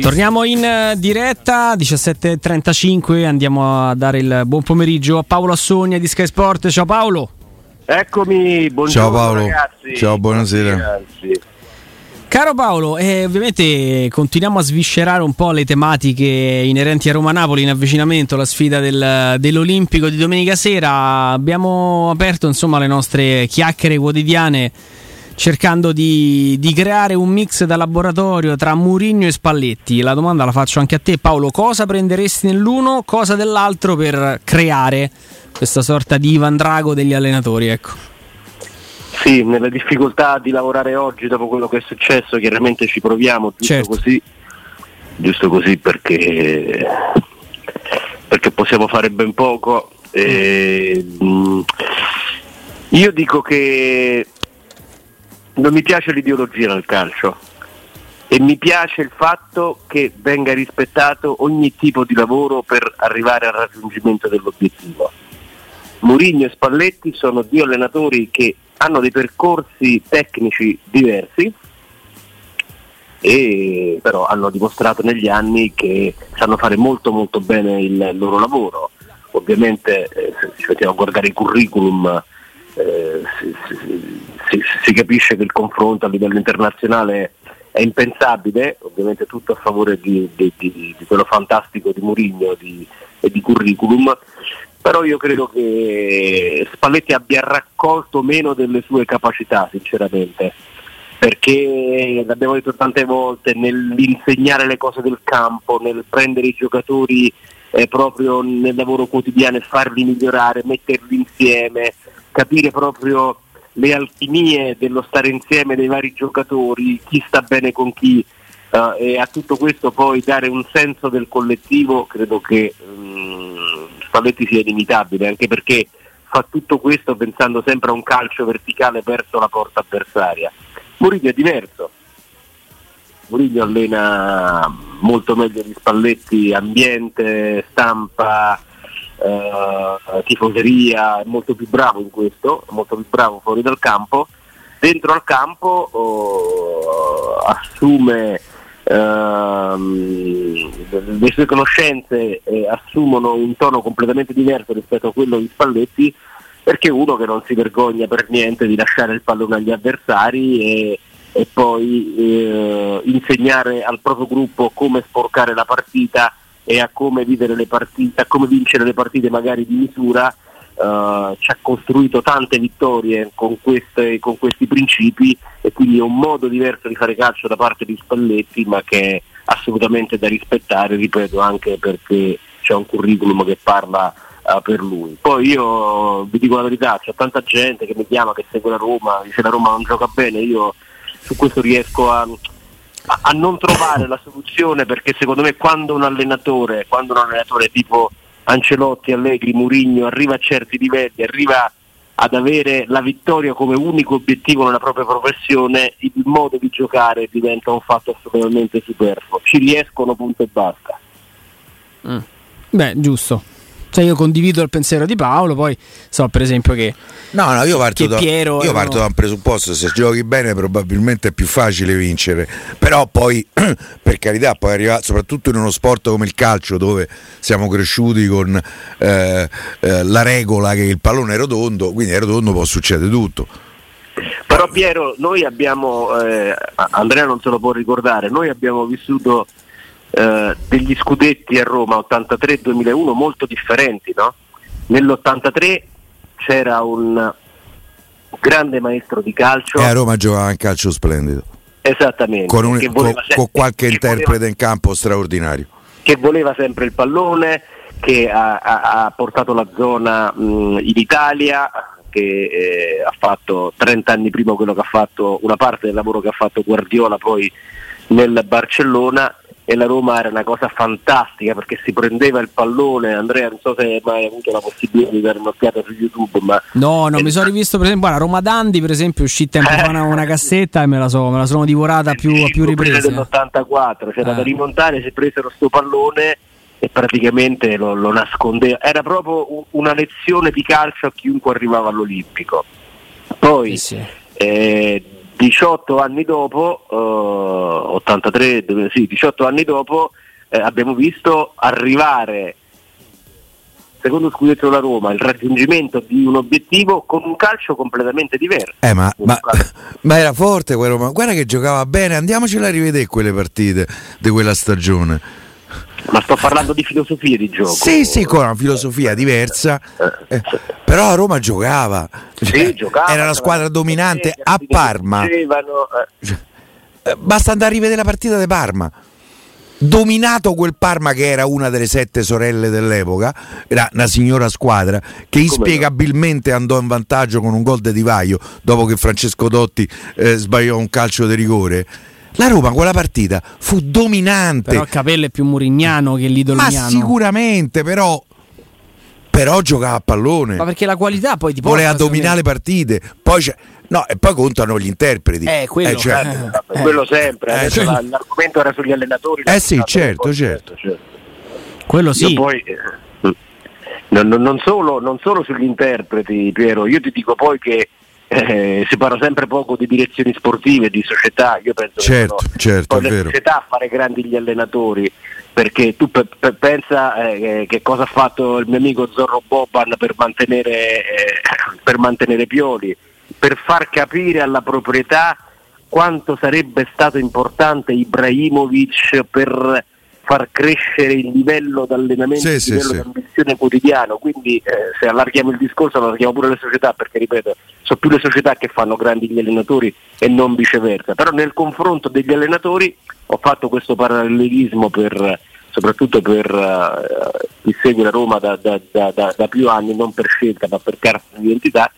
Torniamo in eh, diretta 17.35, andiamo a dare il buon pomeriggio a Paolo Assogna di Sky Sport. Ciao Paolo. Eccomi, buongiorno Ciao Paolo. ragazzi. Ciao, buonasera. Ragazzi. Caro Paolo, eh, ovviamente continuiamo a sviscerare un po' le tematiche inerenti a Roma-Napoli in avvicinamento alla sfida del- dell'Olimpico di domenica sera. Abbiamo aperto insomma le nostre chiacchiere quotidiane cercando di, di creare un mix da laboratorio tra Murigno e Spalletti. La domanda la faccio anche a te Paolo, cosa prenderesti nell'uno, cosa dell'altro per creare questa sorta di Ivan Drago degli allenatori? Ecco. Sì, nelle difficoltà di lavorare oggi dopo quello che è successo, chiaramente ci proviamo, giusto Certo. così, giusto così perché, perché possiamo fare ben poco. E, mm, io dico che non mi piace l'ideologia nel calcio e mi piace il fatto che venga rispettato ogni tipo di lavoro per arrivare al raggiungimento dell'obiettivo. Mourinho e Spalletti sono due allenatori che hanno dei percorsi tecnici diversi e però hanno dimostrato negli anni che sanno fare molto molto bene il loro lavoro. Ovviamente eh, se ci mettiamo a guardare i curriculum eh, si, si- si- capisce che il confronto a livello internazionale è impensabile, ovviamente tutto a favore di, di- di- di quello fantastico di Mourinho e di curriculum, però io credo che Spalletti abbia raccolto meno delle sue capacità, sinceramente, perché l'abbiamo detto tante volte, nell'insegnare le cose del campo, nel prendere i giocatori eh, proprio nel lavoro quotidiano e farli migliorare, metterli insieme, capire proprio le alchimie dello stare insieme dei vari giocatori, chi sta bene con chi eh, e a tutto questo poi dare un senso del collettivo, credo che mm, Spalletti sia inimitabile, anche perché fa tutto questo pensando sempre a un calcio verticale verso la porta avversaria. Mourinho è diverso. Mourinho allena molto meglio di Spalletti ambiente, stampa, eh, tifoseria, è molto più bravo in questo, molto più bravo fuori dal campo. Dentro al campo oh, assume ehm, le sue conoscenze eh, assumono un tono completamente diverso rispetto a quello di Spalletti perché è uno che non si vergogna per niente di lasciare il pallone agli avversari e, e poi eh, insegnare al proprio gruppo come sporcare la partita e a come partite, a come vincere le partite magari di misura. Eh, ci ha costruito tante vittorie con, queste- con questi principi e quindi è un modo diverso di fare calcio da parte di Spalletti ma che è assolutamente da rispettare, ripeto, anche perché c'è un curriculum che parla eh, per lui. Poi io vi dico la verità, c'è tanta gente che mi chiama, che segue la Roma, dice la Roma non gioca bene, io su questo riesco a, a- a non trovare la soluzione perché secondo me quando un allenatore, quando un allenatore tipo Ancelotti, Allegri, Murigno arriva a certi livelli, arriva ad avere la vittoria come unico obiettivo nella propria professione, il modo di giocare diventa un fatto assolutamente superfluo. Ci riescono punto e basta. Beh, giusto. Cioè io condivido il pensiero di Paolo, poi so per esempio che No, no, io parto, Che da, Piero io erano- parto da un presupposto, se giochi bene probabilmente è più facile vincere, però poi per carità, poi arriva soprattutto in uno sport come il calcio dove siamo cresciuti con eh, eh, la regola che il pallone è rotondo, quindi è rotondo può succedere tutto. Però Piero, noi abbiamo, eh, Andrea non se lo può ricordare, noi abbiamo vissuto eh, degli scudetti a Roma 83-2001 molto differenti, no? Nell'83 c'era un grande maestro di calcio, E a Roma giocava un calcio splendido, esattamente, con, un- con- voleva se- con qualche che interprete voleva- in campo straordinario. che voleva sempre il pallone, che ha, ha- ha portato la zona mh, in Italia, che eh, ha fatto 30 anni prima quello che ha fatto, una parte del lavoro che ha fatto Guardiola poi nel Barcellona e la Roma era una cosa fantastica perché si prendeva il pallone, Andrea non so se hai mai avuto la possibilità di dare un'occhiata su YouTube, ma No, no, Eh, mi sono rivisto per esempio, guarda, Roma Dandi per esempio è uscita tempo fa una, una cassetta e me la, so- me la sono divorata più, a più riprese. dell'84 c'era Ah. da rimontare, si presero sto pallone e praticamente lo, lo nascondeva. Era proprio una lezione di calcio a chiunque arrivava all'Olimpico. Poi Sì, sì. eh, 18 anni dopo, eh, 83, sì, 18 anni dopo, eh, abbiamo visto arrivare secondo scudetto della Roma, il raggiungimento di un obiettivo con un calcio completamente diverso. Eh, ma, ma, ma, era forte quel Roma, guarda che giocava bene, andiamocela a rivedere quelle partite di quella stagione. Ma sto parlando di filosofia di gioco. Sì, sì, con una filosofia diversa. Eh, però a Roma giocava. Sì, cioè, giocava era una squadra dominante a Parma. Dicevano, eh. Basta andare a rivedere la partita di Parma dominato quel Parma che era una delle sette sorelle dell'epoca, era una signora squadra che inspiegabilmente andò in vantaggio con un gol di Divaio dopo che Francesco Dotti eh, sbagliò un calcio di rigore. La Roma quella partita fu dominante. Però Capello è più murignano che l'idolo Ma sicuramente, però però giocava a pallone. Ma perché la qualità poi ti porta voleva dominare le partite. Poi c'è No, e poi contano gli interpreti. Eh, quello, eh, cioè, eh, quello sempre. Eh, cioè, l'argomento era sugli allenatori. Eh sì, certo, certo, certo, Quello sì. Poi, eh, non, non, solo, non, solo, sugli interpreti, Piero, io ti dico poi che eh, si parla sempre poco di direzioni sportive, di società. Io penso certo, che certo, le società a fare grandi gli allenatori. Perché tu pe- pe- pensa eh, che cosa ha fatto il mio amico Zorro Boban per mantenere, per mantenere Pioli per far capire alla proprietà quanto sarebbe stato importante Ibrahimovic per far crescere il livello d'allenamento, sì, il livello sì, di ambizione quotidiano. Quindi eh, se allarghiamo il discorso allarghiamo pure le società, perché ripeto, sono più le società che fanno grandi gli allenatori e non viceversa. Però nel confronto degli allenatori ho fatto questo parallelismo per, soprattutto per uh, chi segue la Roma da, da, da, da, più anni, non per scelta ma per carta di identità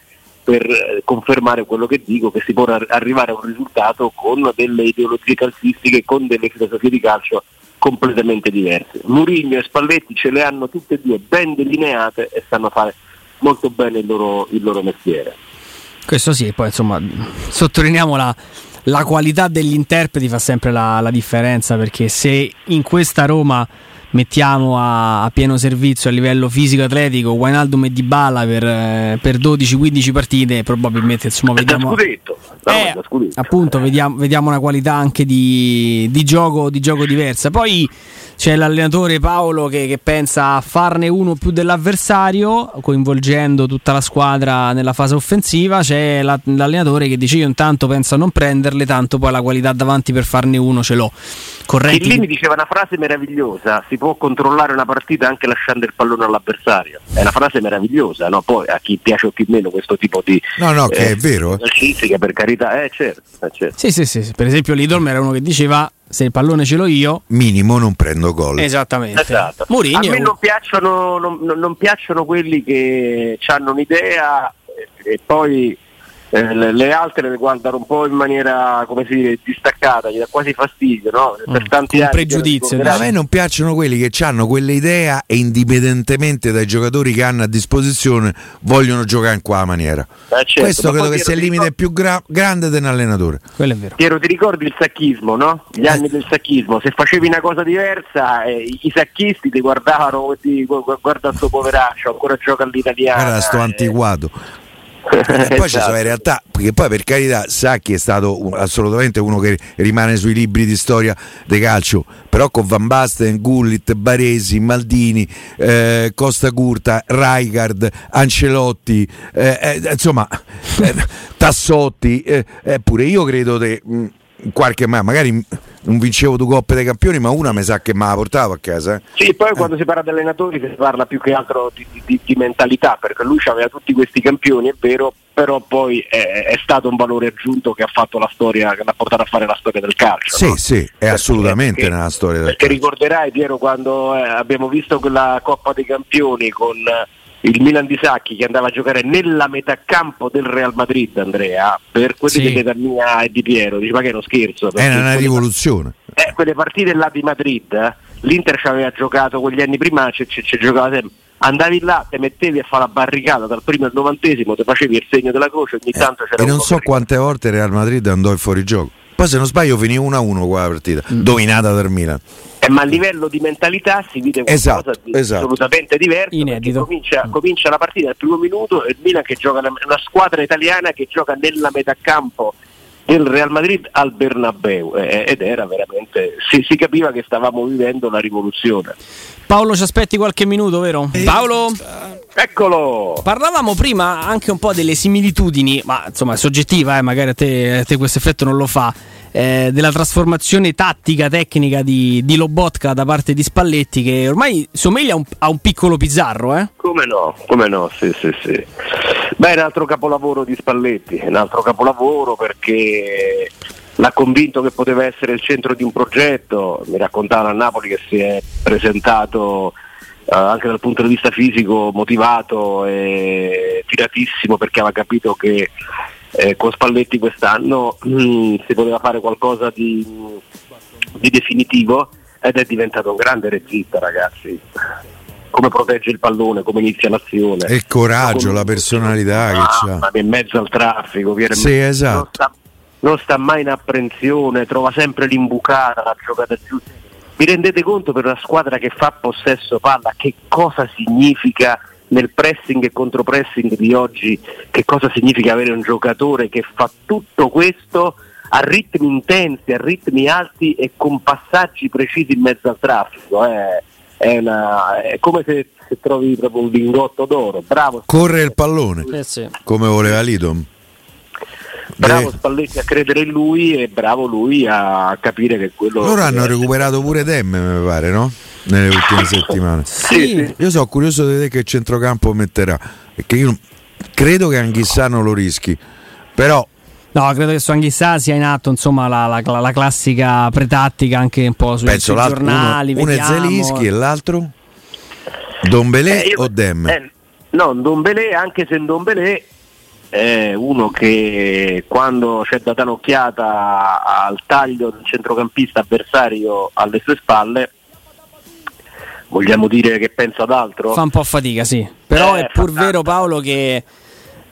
per eh, confermare quello che dico, che si può arrivare a un risultato con delle ideologie calcistiche, con delle filosofie di calcio completamente diverse. Murigno e Spalletti ce le hanno tutte e due ben delineate e sanno fare molto bene il loro, il loro mestiere. Questo sì, poi insomma sottolineiamo la, la qualità degli interpreti fa sempre la, la differenza perché se in questa Roma mettiamo a, a, pieno servizio a livello fisico-atletico Wijnaldum e Dybala per, eh, per 12-15 partite probabilmente insomma vediamo scudetto, eh, appunto vediamo, vediamo, una qualità anche di, di, gioco, di gioco diversa. Poi c'è l'allenatore Paolo che, che, pensa a farne uno più dell'avversario, coinvolgendo tutta la squadra nella fase offensiva. C'è la, l'allenatore che dice: Io intanto penso a non prenderle, tanto poi la qualità davanti per farne uno ce l'ho. Corretti. Lì mi diceva una frase meravigliosa: si può controllare una partita anche lasciando il pallone all'avversario. È una frase meravigliosa, no? Poi a chi piace o chi meno questo tipo di. No, no, che eh, è vero. per carità, eh, certo, eh, certo. Sì, sì, sì. Per esempio, Lidolm era uno che diceva se il pallone ce l'ho io minimo non prendo gol esattamente esatto. a me non piacciono, non, non piacciono quelli che hanno un'idea e poi eh, le, altre le guardano un po' in maniera come si dice distaccata, gli dà quasi fastidio, no? Per mm, tanti anni pregiudizio. A me non piacciono quelli che hanno quell'idea e indipendentemente dai giocatori che hanno a disposizione vogliono giocare in quella maniera. Eh certo, Questo credo che sia il limite più gra- grande di un allenatore. Quello è vero. Piero, ti ricordi il sacchismo, no? Gli eh. anni del sacchismo, se facevi una cosa diversa eh, i sacchisti ti guardavano e ti guarda sto poveraccio, ancora gioca all'italiano. Era sto antiquato e poi esatto. ci sono in realtà, perché poi per carità Sacchi è stato un, assolutamente uno che rimane sui libri di storia del calcio, però con Van Basten, Gullit, Baresi, Maldini, eh, Costa Curta, Raigard, Ancelotti, eh, eh, insomma eh, Tassotti, eh, pure io credo che in qualche magari non vincevo due coppe dei campioni, ma una mi sa che me la portavo a casa. Eh. Sì, poi eh. quando si parla di allenatori si parla più che altro di, di, di mentalità, perché lui aveva tutti questi campioni, è vero, però poi è, è, stato un valore aggiunto che ha fatto la storia, che l'ha portato a fare la storia del calcio. Sì, no? sì, è perché, assolutamente perché, nella storia del perché calcio. Perché ricorderai Piero quando eh, abbiamo visto quella Coppa dei Campioni con il Milan di Sacchi che andava a giocare nella metà campo del Real Madrid, Andrea, per quelli sì. di Mia e di Piero, dice ma che è uno scherzo. Era una rivoluzione. Eh, quelle partite là di Madrid, eh, l'Inter ci aveva giocato quegli anni prima, ci, ci, ci giocava sempre. Andavi là, te mettevi a fare la barricata dal primo al novantesimo, ti facevi il segno della croce, ogni eh, tanto c'era E non so quante volte Real Madrid andò in fuorigioco. Poi se non sbaglio finì 1-1 quella partita, mm. dominata dal Milan. Eh, ma a livello di mentalità si vede qualcosa esatto, di esatto. assolutamente diverso. Inedito. Comincia, mm. comincia, la partita al primo minuto e il Milan che gioca una squadra italiana che gioca nella metà campo del Real Madrid al Bernabeu eh, ed era veramente, si, si, capiva che stavamo vivendo una rivoluzione. Paolo ci aspetti qualche minuto, vero? Paolo? Eccolo! Parlavamo prima anche un po' delle similitudini, ma insomma è soggettiva, eh, magari a te, a te questo effetto non lo fa eh, della trasformazione tattica, tecnica di, di, Lobotka da parte di Spalletti che ormai somiglia un, a un piccolo Pizzarro. Eh? Come no, come no, sì, sì, sì. Beh, è un altro capolavoro di Spalletti, un altro capolavoro perché l'ha convinto che poteva essere il centro di un progetto, mi raccontavano a Napoli che si è presentato eh, anche dal punto di vista fisico motivato e tiratissimo perché aveva capito che eh, con Spalletti quest'anno mh, mm, si poteva fare qualcosa di, di definitivo ed è diventato un grande regista ragazzi come protegge il pallone, come inizia l'azione. Il coraggio, la personalità che ah, ha. in mezzo al traffico, viene sì, esatto. non, sta, non, sta, mai in apprensione, trova sempre l'imbucata, la giocata giusta. Vi rendete conto per una squadra che fa possesso palla che cosa significa nel pressing e contropressing di oggi che cosa significa avere un giocatore che fa tutto questo a ritmi intensi, a ritmi alti e con passaggi precisi in mezzo al traffico. Eh. È, una, è, come se, se, trovi proprio un lingotto d'oro. Bravo. Corre il pallone, eh sì. come voleva Lidom. Bravo Spalletti a credere in lui e bravo lui a capire che quello... Loro hanno recuperato pure Demme, mi pare, no? Nelle ultime settimane. Sì. Io sono curioso di vedere che centrocampo metterà, perché io credo che Anghissà non lo rischi, però... No, credo che su Anghissà sia in atto insomma, la, la, la, classica pretattica anche un po' sui, Penso sui giornali. Uno, uno è Zelischi e l'altro? Dombelé eh, io, o Dem? Eh, no, Dombelé, anche se Dombelé è uno che quando c'è data un'occhiata al taglio del centrocampista avversario alle sue spalle vogliamo dire che pensa ad altro? Fa un po' fatica, sì. Però eh, è pur vero Paolo che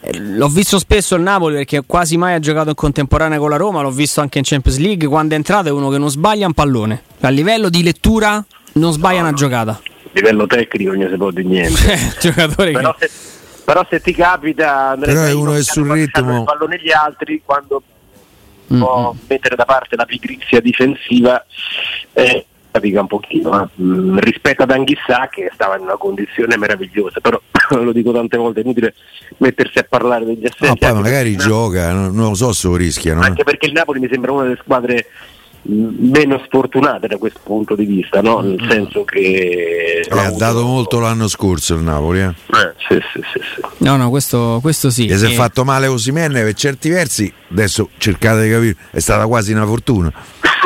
eh, l'ho visto spesso il Napoli perché quasi mai ha giocato in contemporanea con la Roma, l'ho visto anche in Champions League, quando è entrato è uno che non sbaglia un pallone. A livello di lettura non sbaglia no, una giocata. A livello tecnico non si può dire niente. Giocatore però, che... se, però se ti capita però è uno che sul ritmo il pallone gli altri quando mm-hmm. può mettere da parte la pigrizia difensiva eh, fatica un pochino eh. mm, rispetto ad Anghissà che stava in una condizione meravigliosa però lo dico tante volte è inutile mettersi a parlare degli assenti no, poi magari no. gioca non, non, lo so se lo rischia anche perché il Napoli mi sembra una delle squadre mm, meno sfortunate da questo punto di vista, no? nel mm. senso che eh, ha dato molto l'anno scorso il Napoli. Eh? Eh, sì, sì, sì, no, no, questo, questo sì. E si è fatto male Osimene per certi versi, adesso cercate di capire, è stata quasi una fortuna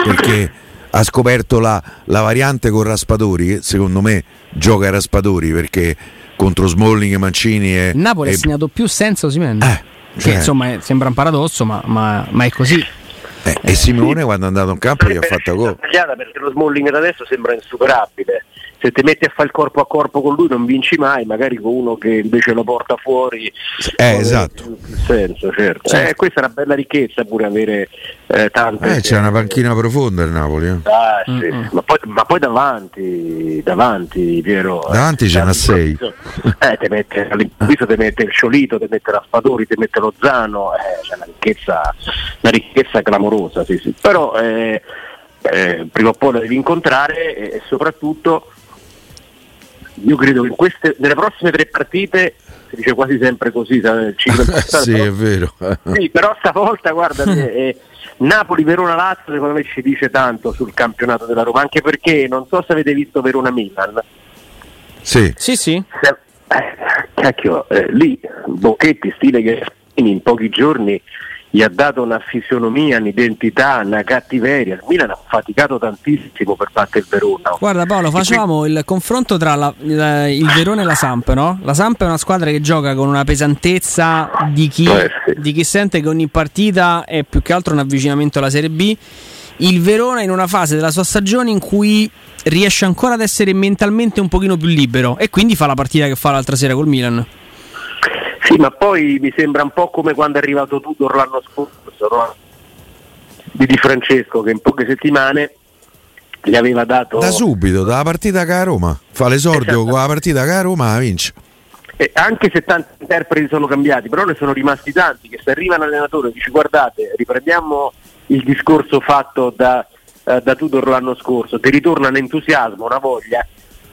perché ha scoperto la, la variante con Raspadori, che secondo me gioca Raspadori perché contro Smalling e Mancini è, Napoli è... ha segnato più senza Osimen. Eh, cioè... Che insomma è, sembra un paradosso, ma, ma, ma è così. Eh, e Simone quando è andato in campo gli ha fatto gol. Perché lo Smalling da adesso sembra insuperabile se ti metti a fare il corpo a corpo con lui non vinci mai, magari con uno che invece lo porta fuori. Eh, esatto. Senso, certo. certo. Eh, questa è una bella ricchezza pure avere eh, tante. Eh, c'è una panchina profonda il Napoli. Eh. Ah, sì. mm-hmm. ma, poi, ma, poi, davanti, davanti, Piero. Eh, davanti ce n'ha sei. Eh, ti mette, all'improvviso ti mette il Ciolito, ti mette Raspadori, ti mette lo Zano, eh, c'è una ricchezza, una ricchezza clamorosa, sì, sì. Però eh, eh, prima o poi la devi incontrare e soprattutto io credo che queste, nelle prossime tre partite si dice quasi sempre così, sì, però, è vero. sì, però stavolta guarda, eh, Napoli, Verona, Lazio secondo me ci dice tanto sul campionato della Roma, anche perché non so se avete visto Verona Milan. Sì, sì, sì. Se, eh, cacchio, eh, lì Bocchetti, stile che in pochi giorni gli ha dato una fisionomia, un'identità, una cattiveria. Il Milan ha faticato tantissimo per battere il Verona. Guarda Paolo, facciamo il confronto tra la, la, il Verona e la Samp, no? La Samp è una squadra che gioca con una pesantezza di chi, eh, sì. di chi sente che ogni partita è più che altro un avvicinamento alla Serie B. Il Verona è in una fase della sua stagione in cui riesce ancora ad essere mentalmente un pochino più libero e quindi fa la partita che fa l'altra sera col Milan. Sì, ma poi mi sembra un po' come quando è arrivato Tudor l'anno scorso, no? di Di Francesco, che in poche settimane gli aveva dato... Da subito, dalla partita che a Roma, fa l'esordio esatto. con la partita che a Roma vince. eh, anche se tanti interpreti sono cambiati, però ne sono rimasti tanti che se arriva un allenatore e dice guardate, riprendiamo il discorso fatto da, eh, da Tudor l'anno scorso, ti ritorna un entusiasmo, una voglia,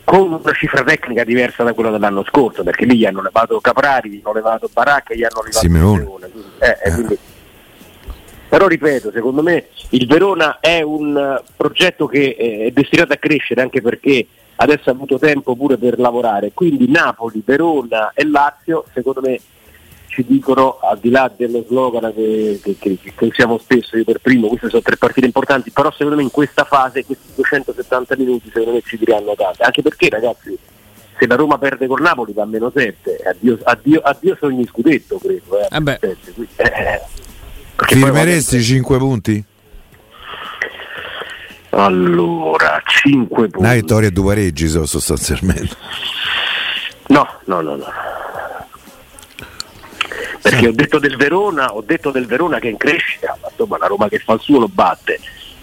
con una cifra tecnica diversa da quella dell'anno scorso, perché lì gli hanno levato Caprari, gli hanno levato Baracca, gli hanno levato Simeone. Simeone. Eh, eh, quindi- Però ripeto, secondo me il Verona è un eh, progetto che eh, è destinato a crescere anche perché adesso ha avuto tempo pure per lavorare, quindi Napoli, Verona e Lazio secondo me ci dicono, al di là dello slogan che, che, che, che usiamo spesso io per primo, queste sono tre partite importanti, però secondo me in questa fase, questi 270 minuti secondo me ci diranno tanto, anche perché ragazzi se la Roma perde col Napoli va a meno 7, addio, addio, addio sogni scudetto credo. Eh, Eh quindi, eh, Firmeresti 5 punti? Allora, 5 punti. Una vittoria e due pareggi so, sostanzialmente. No, no, no, no. Perché ho detto del Verona, ho detto del Verona che è in crescita, ma insomma la Roma che fa il suo lo batte.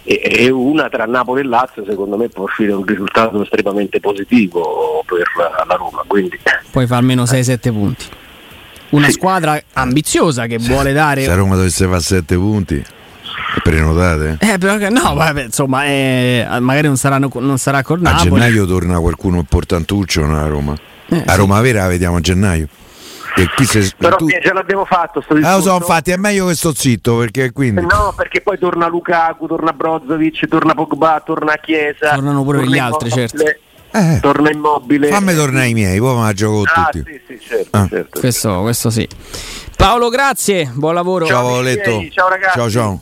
E, e una tra Napoli e Lazio secondo me può uscire un risultato estremamente positivo per la, la Roma. Quindi Poi fa almeno 6-7 punti. Una Sì. squadra ambiziosa che vuole Se dare. Roma dovesse fare 7 punti, prenotate. Eh, però che- no, vabbè, insomma, eh, magari non, saranno, non sarà col A Napoli. gennaio torna qualcuno importantuccio no, a Roma. Eh, a sì. Roma vera la vediamo a gennaio. Se, però tu- ce l'abbiamo fatto sto Ah, lo so, infatti è meglio che sto zitto perché quindi No, perché poi torna Lukaku, torna Brozovic, torna Pogba, torna Chiesa. Tornano pure torna gli altri, certo. Eh. Torna immobile. fammi tornare i miei, poi me la gioco con Ah, tutti. sì, sì, certo, Ah. certo. Questo, questo sì. Paolo, grazie, buon lavoro. Ciao Letto. Ciao, ragazzi. Ciao ciao.